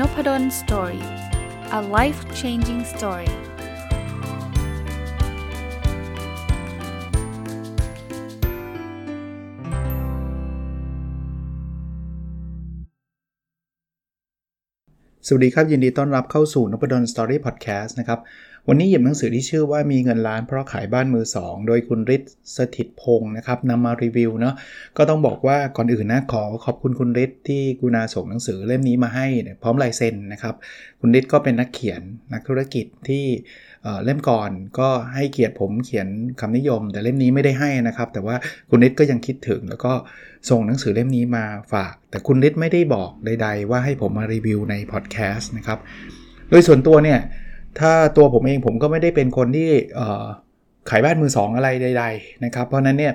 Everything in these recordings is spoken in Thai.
Noppadol story a life changing story สวัสดีครับ ยินดีต้อนรับเข้าสู่นพดล story พอดแคสต์นะครับ วันนี้หยิบหนังสือที่ชื่อว่ามีเงินล้านเพราะขายบ้านมือ2โดยคุณฤทธิ์สถิตพงศ์นะครับนำมารีวิวเนาะก็ต้องบอกว่าก่อนอื่นนะขอขอบคุณคุณฤทธิ์ที่กรุณาส่งหนังสือเล่มนี้มาให้ พร้อมลายเซ็นนะครับ คุณฤทธิ์ก็เป็นนักเขียนนักธุรกิจที่เล่มก่อนก็ให้เกียรติผมเขียนคำนิยม แต่เล่มนี้ไม่ได้ให้นะครับ แต่ว่าคุณฤทธิ์ก็ยังคิดถึง แล้วก็ส่งหนังสือเล่มนี้มาฝาก แต่คุณฤทธิ์ไม่ได้บอกใด ๆ ว่าให้ผมมารีวิวในพอดแคสต์นะครับโดยส่วนตัวเนี่ย ถ้าตัวผมเองผมก็ไม่ได้เป็นคนที่ขายบ้านมือสองอะไรใด ๆ นะครับ เพราะนั้นเนี่ย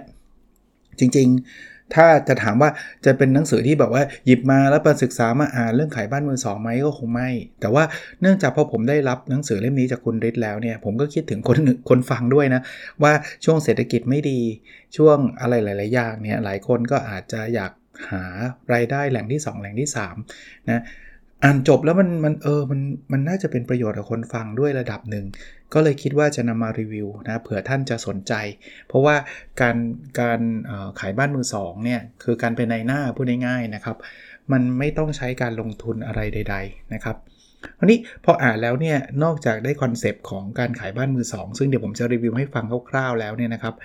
จริงๆ ถ้าจะถามว่าจะเป็นหนังสือที่แบบว่าหยิบมาแล้วไปศึกษามาอ่านเรื่องขายบ้านมือสองไหมก็คงไม่ แต่ว่าเนื่องจากพอผมได้รับหนังสือเล่มนี้จากคุณฤทธิ์แล้วเนี่ยผมก็คิดถึงคนคนฟังด้วยนะ ว่าช่วงเศรษฐกิจไม่ดีช่วงอะไรหลาย ๆ อย่างเนี่ยหลายคนก็อาจจะอยากหารายได้แหล่งที่ 2 แหล่งที่3นะ อ่านจบแล้วมันมันเออมันมันน่าจะเป็นประโยชน์กับคนฟังด้วยระดับหนึ่ง ก็เลยคิดว่าจะนำมารีวิวนะเผื่อท่านจะสนใจ เพราะว่าการการขายบ้านมือสองเนี่ยคือการเป็นนายหน้าพูดง่ายๆนะครับ มันไม่ต้องใช้การลงทุนอะไรใด ๆ นะครับวันนี้พออ่านแล้วเนี่ยนอกจากได้ concept ของการขายบ้านมือสองซึ่งเดี๋ยวผมจะรีวิวให้ฟังคร่าวๆแล้วเนี่ยนะครับ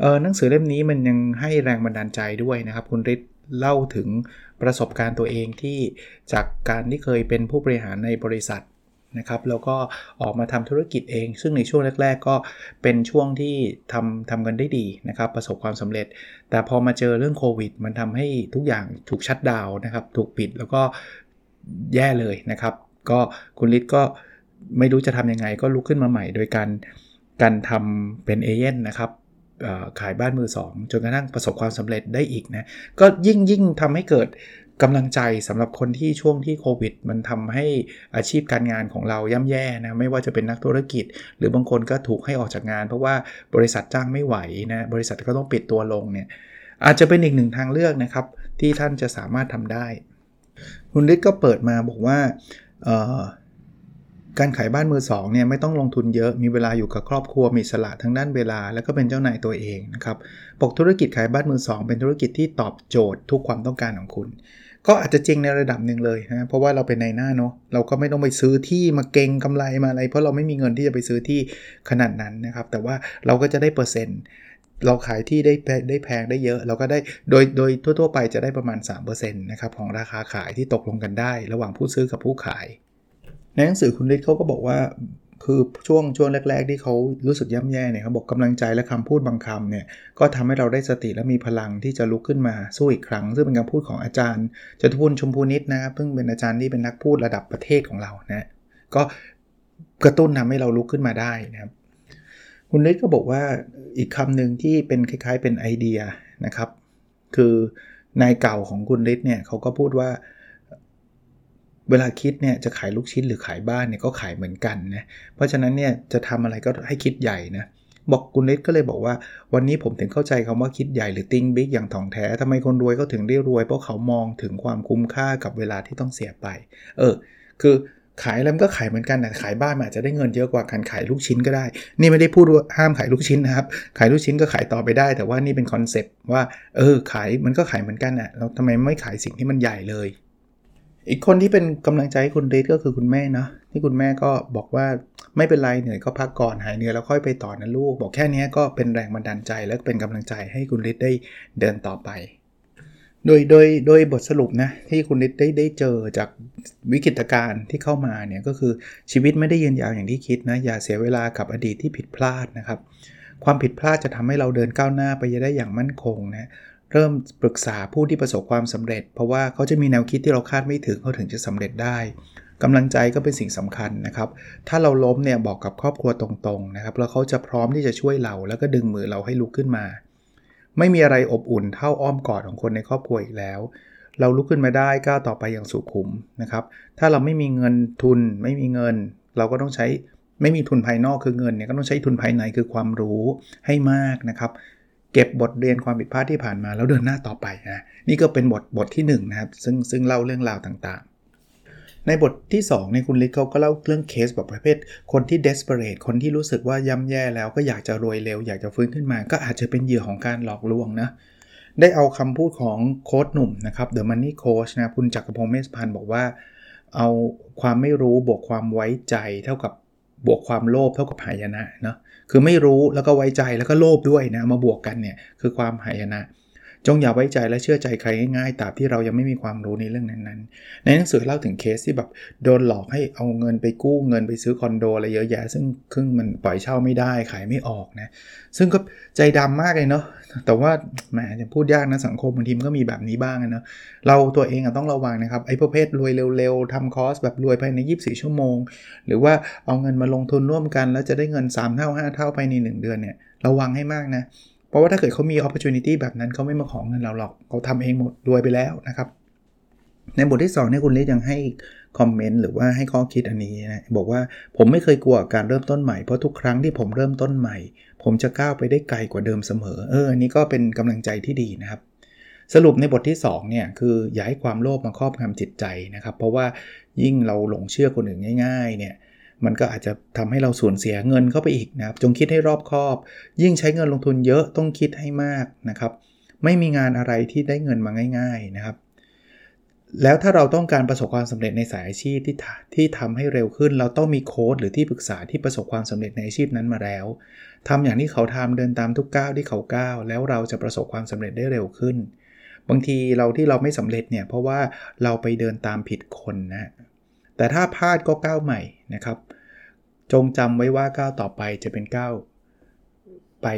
เออหนังสือเล่มนี้มันยังให้แรงบันดาลใจด้วยนะครับ คุณฤทธิ์ เล่าถึงประสบการณ์ตัวเองที่จากการที่เคยเป็นผู้บริหารในบริษัทนะครับแล้วก็ออกมาทำธุรกิจเอง ซึ่งในช่วงแรก ๆ ก็เป็นช่วงที่ทำทำกันได้ดีนะครับ ประสบความสำเร็จ แต่พอมาเจอเรื่องโควิด มันทำให้ทุกอย่างถูกชัดดาวนะครับ ถูกปิดแล้วก็แย่เลยนะครับ ก็คุณฤทธิ์ก็ไม่รู้จะทำยังไง ก็ลุกขึ้นมาใหม่ โดยการการทำเป็นเอเย่นนะครับ ขายบ้านมือ2จนกระทั่งประสบความสำเร็จได้อีกนะก็ยิ่งยิ่งทำให้เกิดกำลังใจสำหรับคนที่ช่วงที่โควิด มันทำให้อาชีพการงานของเราย่ำแย่นะไม่ว่าจะเป็นนักธุรกิจ หรือบางคนก็ถูกให้ออกจากงาน เพราะว่าบริษัทจ้างไม่ไหวนะบริษัทก็ต้องปิดตัวลงเนี่ยอาจจะเป็นอีกหนึ่งทางเลือกนะครับที่ท่านจะสามารถทำได้ คุณฤทธิ์ก็เปิดมาบอกว่า การขายบ้านมือสองเนี่ยไม่ต้องลงทุนเยอะมีเวลาอยู่กับครอบครัวมีสละทั้งด้านเวลา แล้วก็เป็นเจ้านายตัวเองนะครับปกธุรกิจขายบ้านมือสองเป็นธุรกิจที่ตอบโจทย์ทุกความต้องการของคุณ ก็อาจจะจริงในระดับหนึ่งเลยนะเพราะว่าเราเป็นในหน้าเนาะเราก็ไม่ต้องไปซื้อที่มาเก่งกำไรมาอะไร เพราะเราไม่มีเงินที่จะไปซื้อที่ขนาดนั้นนะครับแต่ว่าเราก็จะได้เปอร์เซ็นต์เราขายที่ได้ได้แพงได้เยอะ เราก็ได้โดยโดยทั่ว ๆ ไปจะได้ประมาณ3%นะครับของราคาขายที่ตกลงกันได้ ระหว่างผู้ซื้อกับผู้ขาย ในหนังสือคุณฤทธิ์เขาก็บอกว่า คือช่วงช่วงแรก ๆ ที่เขารู้สึกย่ำแย่เนี่ยเขาบอกกำลังใจและคำพูดบางคำเนี่ยก็ทำให้เราได้สติและมีพลังที่จะลุกขึ้นมาสู้อีกครั้ง ซึ่งเป็นคำพูดของอาจารย์จตุพุนชมพูนิตนะครับเพิ่งเป็นอาจารย์ที่เป็นนักพูดระดับประเทศของเรานะก็กระตุ้นทำให้เราลุกขึ้นมาได้นะครับคุณฤทธิ์ก็บอกว่าอีกคำหนึ่งที่เป็นคล้าย ๆ เป็นไอเดียนะครับ คือนายเก่าของคุณฤทธิ์เนี่ยเขาก็พูดว่า เวลาคิดเนี่ยจะขายลูกชิ้นหรือขายบ้านเนี่ยก็ขายเหมือนกันนะ เพราะฉะนั้นเนี่ยจะทำอะไรก็ให้คิดใหญ่นะบอกคุณเล็กก็เลยบอกว่า วันนี้ผมถึงเข้าใจคำว่าคิดใหญ่หรือ think big อย่างถ่องแท้ทำไมคนรวยเขาถึงได้รวยเพราะเขามองถึงความคุ้มค่ากับเวลาที่ต้องเสียไป เออ คือขายแล้วก็ขายเหมือนกันแต่ขายบ้านอาจจะได้เงินเยอะกว่าการขายลูกชิ้นก็ได้ นี่ไม่ได้พูดว่าห้ามขายลูกชิ้นนะครับ ขายลูกชิ้นก็ขายต่อไปได้ แต่ว่านี่เป็น concept ว่า เออ ขายมันก็ขายเหมือนกันอะเราทำไมไม่ขายสิ่งที่มันใหญ่เลย อีกคนที่เป็นกำลังใจให้คุณฤทธิ์ก็คือคุณแม่นะที่คุณแม่ก็บอกว่าไม่เป็นไรเหนื่อยก็พักก่อนหายเหนื่อยแล้วค่อยไปต่อนะลูก บอกแค่นี้ก็เป็นแรงบันดาลใจและเป็นกำลังใจให้คุณฤทธิ์ได้เดินต่อไป โดยโดยโดยบทสรุปนะที่คุณฤทธิ์ได้ได้เจอจากวิกฤตการณ์ที่เข้ามาเนี่ยก็คือชีวิตไม่ได้ยืนยาวอย่างที่คิดนะอย่าเสียเวลากับอดีตที่ผิดพลาดนะครับความผิดพลาดจะทำให้เราเดินก้าวหน้าไปได้อย่างมั่นคงนะ เริ่มปรึกษาผู้ที่ประสบความสำเร็จ เพราะว่าเขาจะมีแนวคิดที่เราคาดไม่ถึงเขาถึงจะสำเร็จได้กำลังใจก็เป็นสิ่งสำคัญนะครับ ถ้าเราล้มเนี่ยบอกกับครอบครัวตรงๆนะครับ แล้วเขาจะพร้อมที่จะช่วยเรา แล้วก็ดึงมือเราให้ลุกขึ้นมา ไม่มีอะไรอบอุ่นเท่าอ้อมกอดของคนในครอบครัวอีกแล้ว เราลุกขึ้นมาได้ก้าวต่อไปอย่างสุขุมนะครับ ถ้าเราไม่มีเงินทุน ไม่มีเงิน เราก็ต้องใช้ไม่มีทุนภายนอกคือเงินเนี่ยก็ต้องใช้ทุนภายในคือความรู้ให้มากนะครับ เก็บบทเรียนความผิดพลาดที่ผ่านมาแล้วเดินหน้าต่อไปนะนี่ก็เป็นบทบทที่1นนะครับซึ่งซึ่งเล่าเรื่องราวต่างๆ ในบทที่2ในคุณลิศเขาก็เล่าเรื่องเคสแบบประเภท คนที่ desperate คนที่รู้สึกว่าย่ำแย่แล้วก็อยากจะรวยเร็ว อยากจะฟื้นขึ้นมา ก็อาจจะเป็นเหยื่อของการหลอกลวงนะได้เอาคำพูดของโค้ดหนุ่มนะครับ The Money Coach นะคุณจักรพงศ์เมษพันธ์บอกว่า เอาความไม่รู้บวกความไว้ใจเท่ากับ บวกความโลภเท่ากับหายนะเนาะคือไม่รู้แล้วก็ไว้ใจแล้วก็โลภด้วยนะมาบวกกันเนี่ยคือความหายนะ จงอย่าไว้ใจและเชื่อใจใครง่ายๆตราบที่เรายังไม่มีความรู้ในเรื่องนั้นๆ ในหนังสือเล่าถึงเคสที่แบบโดนหลอกให้เอาเงินไปกู้เงินไปซื้อคอนโดอะไรเยอะแยะซึ่งครึ่งมันปล่อยเช่าไม่ได้ขายไม่ออกนะ ซึ่งก็ใจดำมากเลยเนาะ แต่ว่าแหมจะพูดยากนะสังคมบางทีมันก็มีแบบนี้บ้างนะ เราตัวเองต้องระวังนะครับไอ้ประเภทรวยเร็วๆทำคอร์สแบบรวยภายใน 24 ชั่วโมง หรือว่าเอาเงินมาลงทุนร่วมกัน แล้วจะได้เงิน 3 เท่า 5 เท่าภายใน 1 เดือนเนี่ยระวังให้มากนะเราะว่าถ้าเกิดเขามี opportunity แบบนั้นเขาไม่มาของเงินเราหรอกเขาทำเองหมดรวยไปแล้วนะครับ ในบทที่2เนี่ยคุณลิศยังให้คอมเมนต์หรือว่าให้ข้อคิดอันนี้นะบอกว่าผมไม่เคยกลัวการเริ่มต้นใหม่เพราะทุกครั้งที่ผมเริ่มต้นใหม่ ผมจะก้าวไปได้ไกลกว่าเดิมเสมอ เอออันนี้ก็เป็นกำลังใจที่ดีนะครับ สรุปในบทที่2เนี่ยคืออย่าให้ความโลภมาครอบงำจิตใจนะครับ เพราะว่ายิ่งเราหลงเชื่อคนอื่นง่าย ๆ เนี่ย มันก็อาจจะทำให้เราสูญเสียเงินเข้าไปอีกนะครับ จงคิดให้รอบคอบ ยิ่งใช้เงินลงทุนเยอะต้องคิดให้มากนะครับ ไม่มีงานอะไรที่ได้เงินมาง่าย ๆนะครับ แล้วถ้าเราต้องการประสบความสำเร็จในสายอาชีพที่ที่ทำให้เร็วขึ้น เราต้องมีโค้ดหรือที่ปรึกษาที่ประสบความสำเร็จในอาชีพนั้นมาแล้วทำอย่างที่เขาทำเดินตามทุกก้าวที่เขาก้าวแล้วเราจะประสบความสำเร็จได้เร็วขึ้น บางทีเราที่เราไม่สำเร็จเนี่ยเพราะว่าเราไปเดินตามผิดคนนะ แต่ถ้าพลาดก็ก้าวใหม่นะครับ จงจำไว้ว่าก้าวต่อไปจะเป็นก้าวไป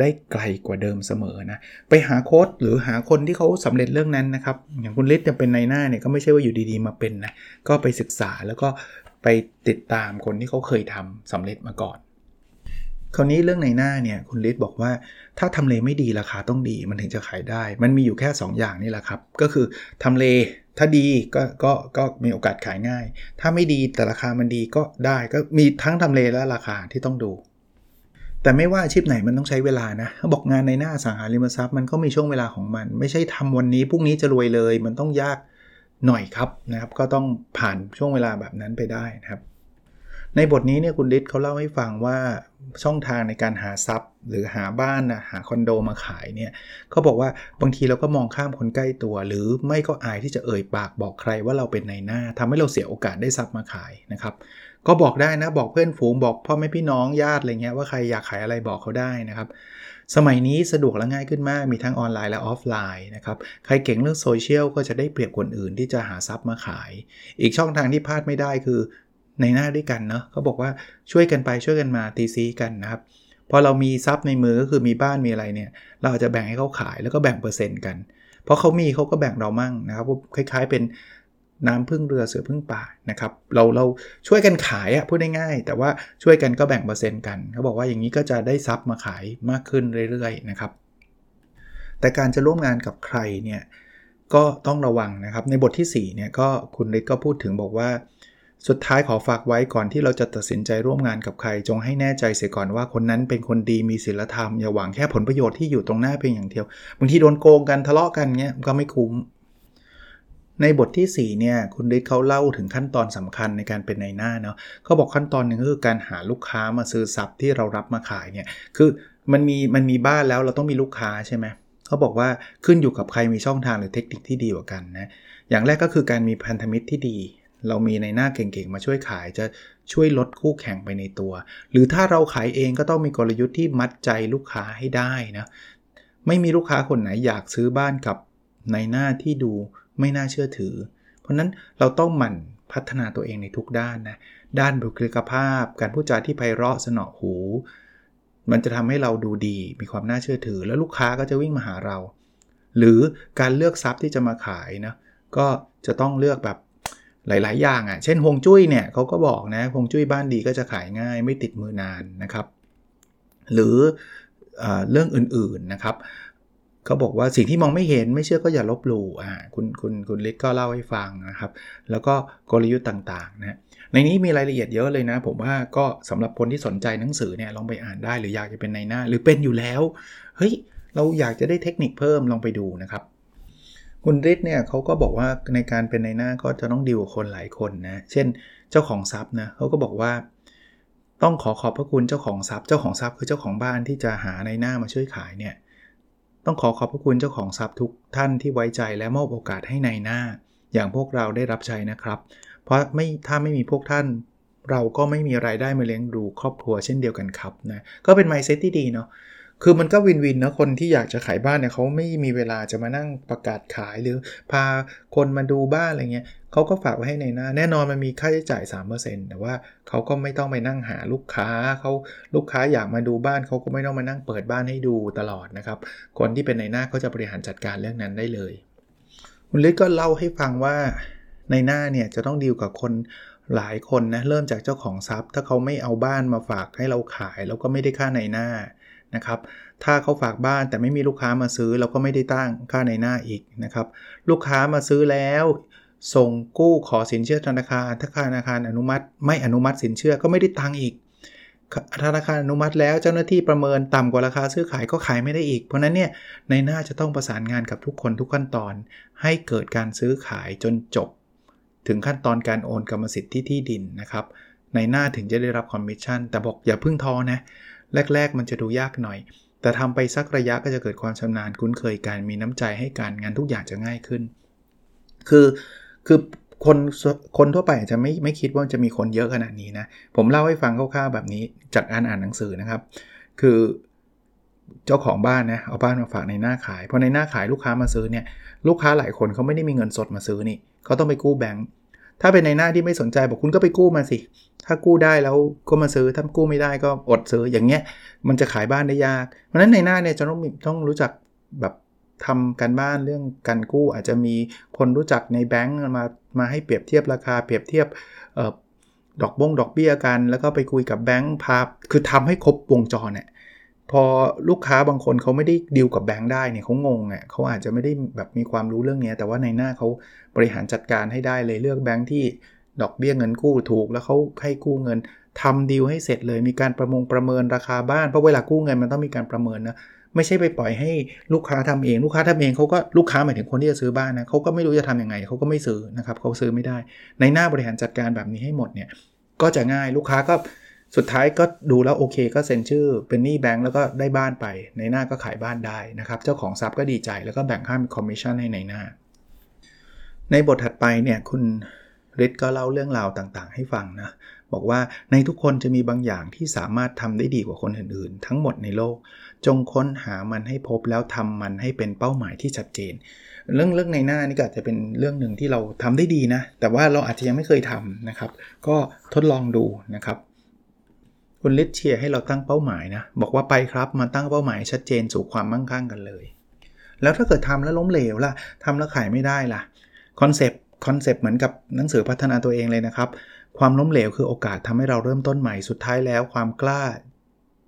ได้ไกลกว่าเดิมเสมอนะ ไปหาโค้ดหรือหาคนที่เขาสำเร็จเรื่องนั้นนะครับ อย่างคุณฤทธิ์จะเป็นในหน้าเนี่ยก็ไม่ใช่ว่าอยู่ดีๆมาเป็นนะ ก็ไปศึกษาแล้วก็ไปติดตามคนที่เขาเคยทำสำเร็จมาก่อน คราวนี้เรื่องในหน้าเนี่ยคุณฤทธิ์บอกว่าถ้าทำเลไม่ดีราคาต้องดีมันถึงจะขายได้ มันมีอยู่แค่ 2อย่างนี่แหละครับ ก็คือทำเล ถ้าดีก็ก็ก็มีโอกาสขายง่าย ถ้าไม่ดีแต่ราคามันดีก็ได้ก็มีทั้งทำเลและราคาที่ต้องดู แต่ไม่ว่าอาชีพไหนมันต้องใช้เวลานะบอกงานในหน้าสังหาริมทรัพย์มันก็มีช่วงเวลาของมัน ไม่ใช่ทำวันนี้พรุ่งนี้จะรวยเลย มันต้องยากหน่อยครับนะครับ ก็ต้องผ่านช่วงเวลาแบบนั้นไปได้นะครับ ในบทนี้เนี่ยคุณฤทธิ์เขาเล่าให้ฟังว่า ช่องทางในการหาทรัพย์ หรือหาบ้านนะหาคอนโดมาขายเนี่ยเขาบอกว่าบางทีเราก็มองข้ามคนใกล้ตัว หรือไม่ก็อายที่จะเอ่ยปากบอกใครว่าเราเป็นในหน้าทำให้เราเสียโอกาสได้ทรัพย์มาขายนะครับ ก็บอกได้นะบอกเพื่อนฝูงบอกพ่อแม่พี่น้องญาติอะไรเงี้ยว่าใครอยากขายอะไรบอกเขาได้นะครับสมัยนี้สะดวกและง่ายขึ้นมาก มีทั้งออนไลน์และออฟไลน์นะครับ ใครเก่งเรื่องโซเชียลก็จะได้เปรียบคนอื่นที่จะหาทรัพย์มาขาย อีกช่องทางที่พลาดไม่ได้คือ ในหน้าด้วยกันเนาะเขาบอกว่าช่วยกันไปช่วยกันมาตีซีกันนะครับพอเรามีทรัพย์ในมือก็คือมีบ้านมีอะไรเนี่ย เราอาจจะแบ่งให้เขาขายแล้วก็แบ่งเปอร์เซ็นต์กัน เพราะเขามีเขาก็แบ่งเรามั่งนะครับคล้ายๆเป็นน้ำพึ่งเรือเสือพึ่งป่านะครับเราเราช่วยกันขายอะพูดง่ายๆแต่ว่าช่วยกันก็แบ่งเปอร์เซ็นต์กันเขาบอกว่าอย่างนี้ก็จะได้ทรัพย์มาขายมากขึ้นเรื่อยๆนะครับ แต่การจะร่วมงานกับใครเนี่ยก็ต้องระวังนะครับในบทที่4เนี่ยก็คุณฤทธิ์ก็พูดถึงบอกว่า สุดท้ายขอฝากไว้ก่อนที่เราจะตัดสินใจร่วมงานกับใคร จงให้แน่ใจเสียก่อนว่าคนนั้นเป็นคนดีมีศีลธรรม อย่าหวังแค่ผลประโยชน์ที่อยู่ตรงหน้าเพียงอย่างเดียวบางทีโดนโกงกันทะเลาะกันเงี้ยก็ไม่คุ้ม ในบทที่ 4 เนี่ยคุณฤทธิ์เขาเล่าถึงขั้นตอนสำคัญในการเป็นในหน้าเนาะเขาบอกขั้นตอนหนึ่งก็คือการหาลูกค้ามาซื้อทรัพย์ที่เรารับมาขายเนี่ยคือมันมีมันมีบ้านแล้วเราต้องมีลูกค้าใช่ไหมเขาบอกว่าขึ้นอยู่กับใครมีช่องทางหรือเทคนิคที่ดีกว่ากันนะอย่างแรกก็คือการมีพันธมิตรที่ดี เรามีในหน้าเก่งๆ มาช่วยขายจะช่วยลดคู่แข่งไปในตัว หรือถ้าเราขายเองก็ต้องมีกลยุทธ์ที่มัดใจลูกค้าให้ได้นะ ไม่มีลูกค้าคนไหนอยากซื้อบ้านกับในหน้าที่ดูไม่น่าเชื่อถือ เพราะนั้นเราต้องหมั่นพัฒนาตัวเองในทุกด้านนะ ด้านบุคลิกภาพ การพูดจาที่ไพเราะสนอหู มันจะทำให้เราดูดี มีความน่าเชื่อถือ แล้วลูกค้าก็จะวิ่งมาหาเรา หรือการเลือกทรัพย์ที่จะมาขายนะ ก็จะต้องเลือกแบบ หลาย ๆ อย่างอะ่ะ เช่นฮวงจุ้ยเนี่ยเขาก็บอกนะฮวงจุ้ยบ้านดีก็จะขายง่ายไม่ติดมือนานนะครับ หรืออเรื่องอื่น ๆ นะครับเขาบอกว่าสิ่งที่มองไม่เห็นไม่เชื่อก็อย่าลบหลู่อ่าคุณคุณคุณลิศก็เล่าให้ฟังนะครับ แล้วก็กลยุทธ์ต่างๆนะในนี้มีรายละเอียดเยอะเลยนะ ผมว่าก็สำหรับคนที่สนใจหนังสือเนี่ยลองไปอ่านได้หรืออยากจะเป็นในหน้า หรือเป็นอยู่แล้วเฮ้ยเราอยากจะได้เทคนิคเพิ่มลองไปดูนะครับ คุณฤทธิ์เนี่ยเขาก็บอกว่าในการเป็นในหน้าก็จะต้องดีลคนหลายคนนะ เช่นเจ้าของทรัพย์นะเขาก็บอกว่า ต้องขอขอบพระคุณเจ้าของทรัพย์ เจ้าของทรัพย์คือเจ้าของบ้านที่จะหาในหน้ามาช่วยขายเนี่ยต้องขอขอบพระคุณเจ้าของทรัพย์ทุกท่านที่ไว้ใจและมอบโอกาสให้ในหน้า อย่างพวกเราได้รับใช้นะครับ เพราะไม่ถ้าไม่มีพวกท่าน เราก็ไม่มีไรายได้มาเลี้ยงดูครอบครัวเช่นเดียวกันครับนะก็เป็นไมซ์เซตที่ดีเนาะ คือมันก็วินวินนะคนที่อยากจะขายบ้านเนี่ยเขาไม่มีเวลาจะมานั่งประกาศขายหรือพาคนมาดูบ้านอะไรเงี้ยเขาก็ฝากไว้ให้ในหน้า แน่นอนมันมีค่าใช้จ่าย 3%แต่ว่าเขาก็ไม่ต้องไปนั่งหาลูกค้าเขาลูกค้าอยากมาดูบ้านเขาก็ไม่ต้องมานั่งเปิดบ้านให้ดูตลอดนะครับ คนที่เป็นในหน้าเขาจะบริหารจัดการเรื่องนั้นได้เลย คุณลิศก็เล่าให้ฟังว่าในหน้าเนี่ยจะต้องดีลกับคนหลายคนนะเริ่มจากเจ้าของทรัพย์ ถ้าเขาไม่เอาบ้านมาฝากให้เราขาย แล้วก็ไม่ได้ค่าในหน้า นะครับถ้าเขาฝากบ้านแต่ไม่มีลูกค้ามาซื้อเราก็ไม่ได้ตั้งค่าในหน้าอีกนะครับลูกค้ามาซื้อแล้ว ส่งกู้ขอสินเชื่อธนาคารถ้าธนาคารอนุมัติ ไม่อนุมัติสินเชื่อก็ไม่ได้ตังอีกธนาคารอนุมัติแล้วเจ้าหน้าที่ประเมินต่ำกว่าราคาซื้อขายก็ขายไม่ได้อีก เพราะนั้นเนี่ยนายหน้าจะต้องประสานงานกับทุกคนทุกขั้นตอน ให้เกิดการซื้อขายจนจบ ถึงขั้นตอนการโอนกรรมสิทธิ์ที่ที่ดินนะครับนายหน้าถึงจะได้รับคอมมิชชั่นแต่บอกอย่าพึ่งท้อนะ แรก ๆ มันจะดูยากหน่อย แต่ทำไปสักระยะก็จะเกิดความชำนาญคุ้นเคยการมีน้ำใจให้การงานทุกอย่างจะง่ายขึ้น คือคือคนคนทั่วไปอาจจะไม่ไม่คิดว่าจะมีคนเยอะขนาดนี้นะ ผมเล่าให้ฟังคร่าวๆแบบนี้จากอ่านอ่านหนังสือนะครับ คือเจ้าของบ้านนะเอาบ้านมาฝากในหน้าขายพอในหน้าขายลูกค้ามาซื้อเนี่ยลูกค้าหลายคนเขาไม่ได้มีเงินสดมาซื้อนี่เขาต้องไปกู้แบงค์ถ้าเป็นในหน้าที่ไม่สนใจบอกคุณก็ไปกู้มาสิ ถ้ากู้ได้แล้วก็มาซื้อถ้ากู้ไม่ได้ก็อดซื้ออย่างเงี้ยมันจะขายบ้านได้ยาก เพราะฉะนั้นในหน้าเนี่ยจะต้องต้องรู้จักแบบทำการบ้านเรื่องการกู้อาจจะมีคนรู้จักในแบงก์มามาให้เปรียบเทียบราคาเปรียบเทียบดอกบงดอกเบี้ยกัน แล้วก็ไปคุยกับแบงก์พาคือทำให้ครบวงจรเนี่ยพอลูกค้าบางคนเขาไม่ได้ดีลกับแบงค์ได้เนี่ยเขางงอะเขาอาจจะไม่ได้แบบมีความรู้เรื่องนี้แต่ว่าในหน้าเขาบริหารจัดการให้ได้เลยเลือกแบงค์ที่ ดอกเบี้ยเงินกู้ถูกแล้วเขาให้กู้เงินทำดีลให้เสร็จเลยมีการประมงประเมินราคาบ้านเพราะเวลากู้เงินมันต้องมีการประเมินนะไม่ใช่ไปปล่อยให้ลูกค้าทำเอง ลูกค้าทำเองเขาก็ลูกค้าหมายถึงคนที่จะซื้อบ้านนะเขาก็ไม่รู้จะทำยังไงเขาก็ไม่ซื้อนะครับเขาซื้อไม่ได้ นายหน้าบริหารจัดการแบบนี้ให้หมดเนี่ยก็จะง่ายลูกค้าก็สุดท้ายก็ดูแล้วโอเค ก็เซ็นชื่อเป็นหนี้แบงก์แล้วก็ได้บ้านไป นายหน้าก็ขายบ้านได้นะครับเจ้าของทรัพย์ก็ดีใจแล้วก็แบ่งค่าคอมมิชชั่นให้นายหน้า ในบทถัดไปเนี่ยคุณ ฤทธิ์ก็เล่าเรื่องราวต่างๆ ให้ฟังนะบอกว่าในทุกคนจะมีบางอย่างที่สามารถทำได้ดีกว่าคนอื่นๆ ทั้งหมดในโลก จงค้นหามันให้พบแล้วทำมันให้เป็นเป้าหมายที่ชัดเจน เรื่องเรื่องในหน้านี่ก็อาจจะเป็นเรื่องหนึ่งที่เราทำได้ดีนะ แต่ว่าเราอาจจะยังไม่เคยทำนะครับ ก็ทดลองดูนะครับคุณลิศเชียร์ให้เราตั้งเป้าหมายนะ บอกว่าไปครับมาตั้งเป้าหมายชัดเจนสู่ความมั่งคั่งกันเลย แล้วถ้าเกิดทำแล้วล้มเหลวล่ะทำแล้วขายไม่ได้ล่ะคอนเซปต์ คอนเซปต์เหมือนกับหนังสือพัฒนาตัวเองเลยนะครับ ความล้มเหลวคือโอกาสทำให้เราเริ่มต้นใหม่สุดท้ายแล้ว ความกล้า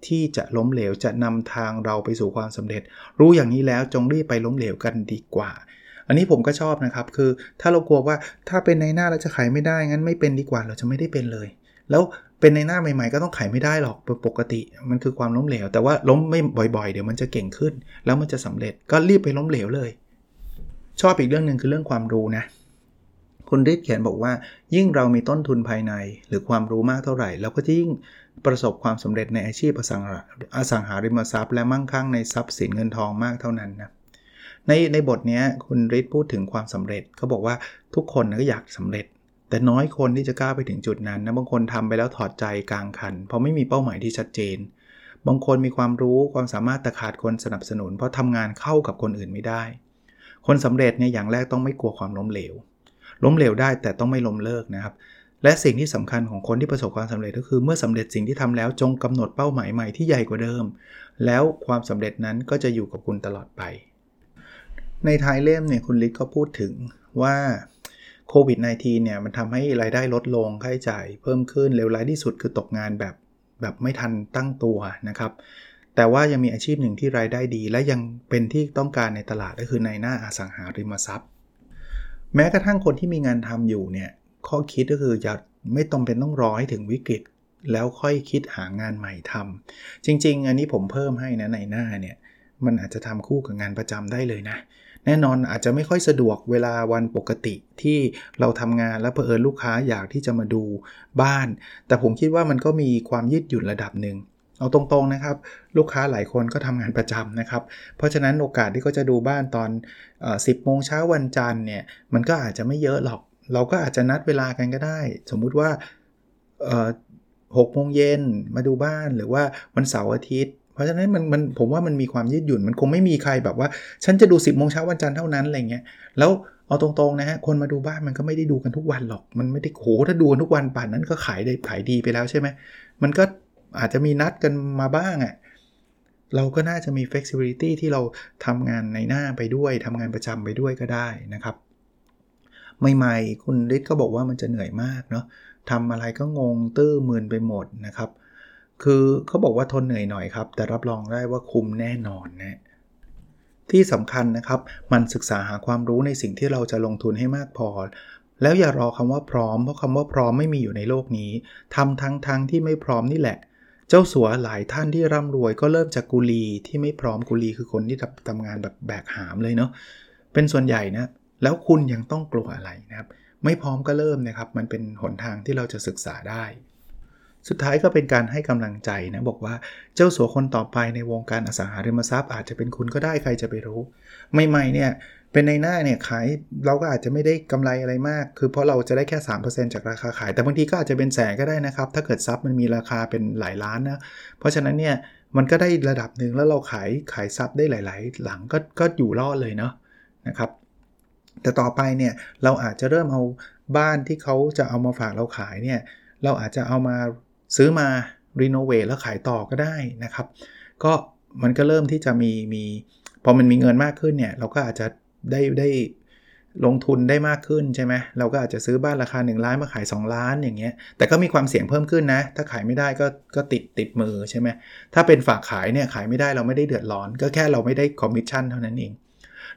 ที่จะล้มเหลวจะนำทางเราไปสู่ความสำเร็จ รู้อย่างนี้แล้วจงรีบไปล้มเหลวกันดีกว่า อันนี้ผมก็ชอบนะครับ คือถ้าเรากลัวว่าถ้าเป็นในหน้าเราจะขายไม่ได้งั้นไม่เป็นดีกว่าเราจะไม่ได้เป็นเลย แล้วเป็นในหน้าใหม่ ๆ ก็ต้องขายไม่ได้หรอกปกติ มันคือความล้มเหลว แต่ว่าล้มไม่บ่อยๆ เดี๋ยวมันจะเก่งขึ้น แล้วมันจะสำเร็จก็รีบไปล้มเหลวเลย ชอบอีกเรื่องหนึ่งคือเรื่องความรู้นะ คุณฤทธิ์เขียนบอกว่า ยิ่งเรามีต้นทุนภายใน หรือความรู้มากเท่าไหร่เราก็ยิ่งประสบความสำเร็จในอาชีพอสังหาอสังหาริมทรัพย์ และมั่งคั่งในทรัพย์สินเงินทองมากเท่านั้นนะในในบทนี้คุณฤทธิ์พูดถึงความสำเร็จเขาบอกว่าทุกคนก็อยากสำเร็จ แต่น้อยคนที่จะกล้าไปถึงจุดนั้นนะบางคนทำไปแล้วถอดใจกลางคัน เพราะไม่มีเป้าหมายที่ชัดเจน บางคนมีความรู้ความสามารถแต่ขาดคนสนับสนุน เพราะทำงานเข้ากับคนอื่นไม่ได้ คนสำเร็จเนี่ยอย่างแรกต้องไม่กลัวความล้มเหลว ล้มเหลวได้แต่ต้องไม่ล้มเลิกนะครับ และสิ่งที่สำคัญของคนที่ประสบความสำเร็จก็คือเมื่อสำเร็จสิ่งที่ทำแล้วจงกำหนดเป้าหมายใหม่ที่ใหญ่กว่าเดิม แล้วความสำเร็จนั้นก็จะอยู่กับคุณตลอดไป ในท้ายเล่มเนี่ยคุณลิศก็พูดถึงว่าโควิด -19 เนี่ยมันทำให้รายได้ลดลงค่าใช้จ่ายเพิ่มขึ้นเลวร้ายที่สุดคือตกงานแบบแบบไม่ทันตั้งตัวนะครับ แต่ว่ายังมีอาชีพหนึ่งที่รายได้ดี และยังเป็นที่ต้องการในตลาดก็คือในหน้าอสังหาริมทรัพย์ แม้กระทั่งคนที่มีงานทำอยู่เนี่ยข้อคิดก็คือจะไม่ต้องเป็นต้องรอให้ถึงวิกฤต แล้วค่อยคิดหางานใหม่ทำจริง ๆ อันนี้ผมเพิ่มให้นะในหน้าเนี่ยมันอาจจะทำคู่กับงานประจำได้เลยนะ แน่นอนอาจจะไม่ค่อยสะดวกเวลาวันปกติที่เราทำงานแล้วเผอิญลูกค้าอยากที่จะมาดูบ้าน แต่ผมคิดว่ามันก็มีความยืดหยุ่นระดับหนึ่ง เอาตรงๆนะครับ ลูกค้าหลายคนก็ทำงานประจำนะครับ เพราะฉะนั้นโอกาสที่เขาจะดูบ้านตอนสิบโมงเช้าวันจันทร์เนี่ยมันก็อาจจะไม่เยอะหรอก เราก็อาจจะนัดเวลากันก็ได้ สมมุติว่าหกโมงเย็นมาดูบ้านหรือว่าวันเสาร์อาทิตย์ เพราะฉะนั้นมันมันผมว่ามันมีความยืดหยุ่น มันคงไม่มีใครแบบว่า ฉันจะดู 10บโมงเช้าวันจันทร์เท่านั้นอะไรเงี้ยแล้วเอาตรงๆนะฮะคนมาดูบ้านมันก็ไม่ได้ดูกันทุกวันหรอก มันไม่ได้โหถ้าดูกันทุกวันป่านนั้นก็ขายได้ขายดีไปแล้วใช่ไหมมันก็ อาจจะมีนัดกันมาบ้างอะ่ะเราก็น่าจะมี flexibility ที่เราทำงานในหน้าไปด้วยทำงานประจำไปด้วยก็ได้นะครับ ใหม่ๆ คุณฤทธิ์ก็บอกว่ามันจะเหนื่อยมากเนาะทำอะไรก็งงตื้อมืนไปหมดนะครับ คือเขาบอกว่าทนเหนื่อยหน่อยครับ แต่รับรองได้ว่าคุ้มแน่นอนนะที่สำคัญนะครับ มันศึกษาหาความรู้ในสิ่งที่เราจะลงทุนให้มากพอ แล้วอย่ารอคำว่าพร้อม เพราะคำว่าพร้อมไม่มีอยู่ในโลกนี้ทำทั้งทั้งที่ไม่พร้อมนี่แหละ เจ้าสัวหลายท่านที่ร่ำรวยก็เริ่มจากกุลีที่ไม่พร้อมกุลีคือคนที่ทำงานแบบแบกหามเลยเนาะเป็นส่วนใหญ่นะแล้วคุณยังต้องกลัวอะไรนะครับ ไม่พร้อมก็เริ่มนะครับ มันเป็นหนทางที่เราจะศึกษาได้ สุดท้ายก็เป็นการให้กำลังใจนะบอกว่าเจ้าสัวคนต่อไปในวงการอสังหาริมทรัพย์ อาจจะเป็นคุณก็ได้ใครจะไปรู้ใหม่ๆเนี่ยเป็นในหน้าเนี่ยขายเราก็อาจจะไม่ได้กำไรอะไรมาก คือเพราะเราจะได้แค่ 3%จากราคาขาย แต่บางทีก็อาจจะเป็นแสนก็ได้นะครับ ถ้าเกิดซับมันมีราคาเป็นหลายล้านนะ เพราะฉะนั้นเนี่ยมันก็ได้ระดับหนึ่งแล้วเราขายขายซับได้หลาย ๆ หลังก็ก็อยู่รอดเลยเนาะนะครับ แต่ต่อไปเนี่ยเราอาจจะเริ่มเอาบ้านที่เขาจะเอามาฝากเราขายเนี่ยเราอาจจะเอามา ซื้อมารีโนเวทแล้วขายต่อก็ได้นะครับ ก็มันก็เริ่มที่จะมีมีพอมันมีเงินมากขึ้นเนี่ยเราก็อาจจะได้ได้ลงทุนได้มากขึ้นใช่ไหมเราก็อาจจะซื้อบ้านราคา 1 ล้านมาขาย 2 ล้านอย่างเงี้ย แต่ก็มีความเสี่ยงเพิ่มขึ้นนะ ถ้าขายไม่ได้ก็ก็ติดติดมือใช่ไหมถ้าเป็นฝากขายเนี่ยขายไม่ได้เราไม่ได้เดือดร้อน ก็แค่เราไม่ได้คอมมิชชั่นเท่านั้นเอง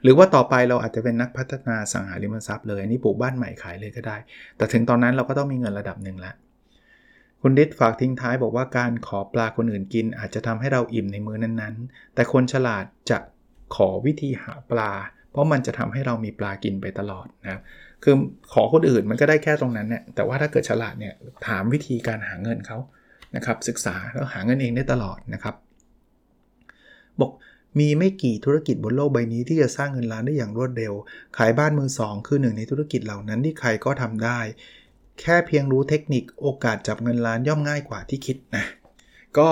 หรือว่าต่อไปเราอาจจะเป็นนักพัฒนาสังหาริมทรัพย์เลยอันนี้ปลูกบ้านใหม่ขายเลยก็ได้ แต่ถึงตอนนั้นเราก็ต้องมีเงินระดับหนึ่งแล้ว คุณดิษฝากทิ้งท้ายบอกว่าการขอปลาคนอื่นกิน อาจจะทำให้เราอิ่มในมือนั้นๆ แต่คนฉลาดจะขอวิธีหาปลา เพราะมันจะทำให้เรามีปลากินไปตลอดนะคือขอคนอื่นมันก็ได้แค่ตรงนั้นเนี่ยแต่ว่าถ้าเกิดฉลาดเนี่ยถามวิธีการหาเงินเขานะครับศึกษาแล้วหาเงินเองได้ตลอดนะครับบอกมีไม่กี่ธุรกิจบนโลกใบนี้ที่จะสร้างเงินล้านได้อย่างรวดเร็ว ขายบ้านมือสองคือหนึ่งในธุรกิจเหล่านั้นที่ใครก็ทำได้ แค่เพียงรู้เทคนิคโอกาสจับเงินล้านย่อมง่ายกว่าที่คิดนะ ก็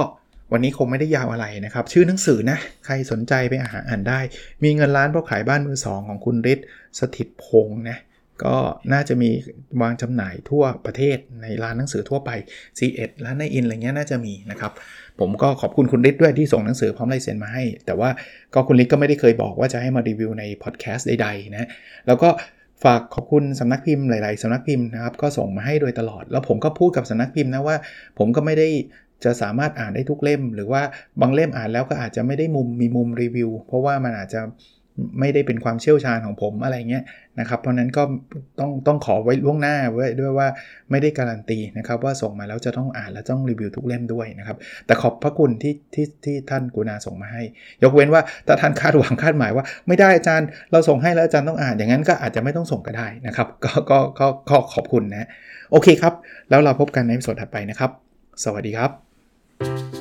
วันนี้คงไม่ได้ยาวอะไรนะครับ ชื่อหนังสือนะ ใครสนใจไปอ่านอ่านได้ มีเงินล้านเพราะขายบ้านมือสองของคุณฤทธิ์สถิตพงศ์นะก็น่าจะมีวางจำหน่ายทั่วประเทศในร้านหนังสือทั่วไป C1 ร้านในอินอะไรเงี้ยน่าจะมีนะครับ ผมก็ขอบคุณคุณฤทธิ์ด้วยที่ส่งหนังสือพร้อมลายเซ็นมาให้ แต่ว่าก็คุณฤทธิ์ก็ไม่ได้เคยบอกว่าจะให้มารีวิวในพอดแคสต์ใดๆนะแล้วก็ ฝากขอบคุณสำนักพิมพ์หลาย ๆ สำนักพิมพ์นะครับก็ส่งมาให้โดยตลอด แล้วผมก็พูดกับสำนักพิมพ์นะว่า ผมก็ไม่ได้จะสามารถอ่านได้ทุกเล่ม หรือว่าบางเล่มอ่านแล้วก็อาจจะไม่ได้มุมมีมุมรีวิว เพราะว่ามันอาจจะ ไม่ได้เป็นความเชี่ยวชาญของผมอะไรเงี้ยนะครับ เพราะนั้นก็ต้องต้องขอไว้ล่วงหน้าไว้ด้วยว่าไม่ได้การันตีนะครับ ว่าส่งมาแล้วจะต้องอ่านและต้องรีวิวทุกเล่มด้วยนะครับ แต่ขอบพระคุณที่ที่ที่ท่านกุณาส่งมาให้ ยกเว้นว่าถ้าท่านคาดหวังคาดหมายว่า ไม่ได้อาจารย์เราส่งให้แล้วอาจารย์ต้องอ่านอย่างนั้นก็อาจจะไม่ต้องส่งก็ได้นะครับ ก็ก็ก็ขอขอบคุณนะโอเคครับ แล้วเราพบกันในสดถัดไปนะครับ สวัสดีครับ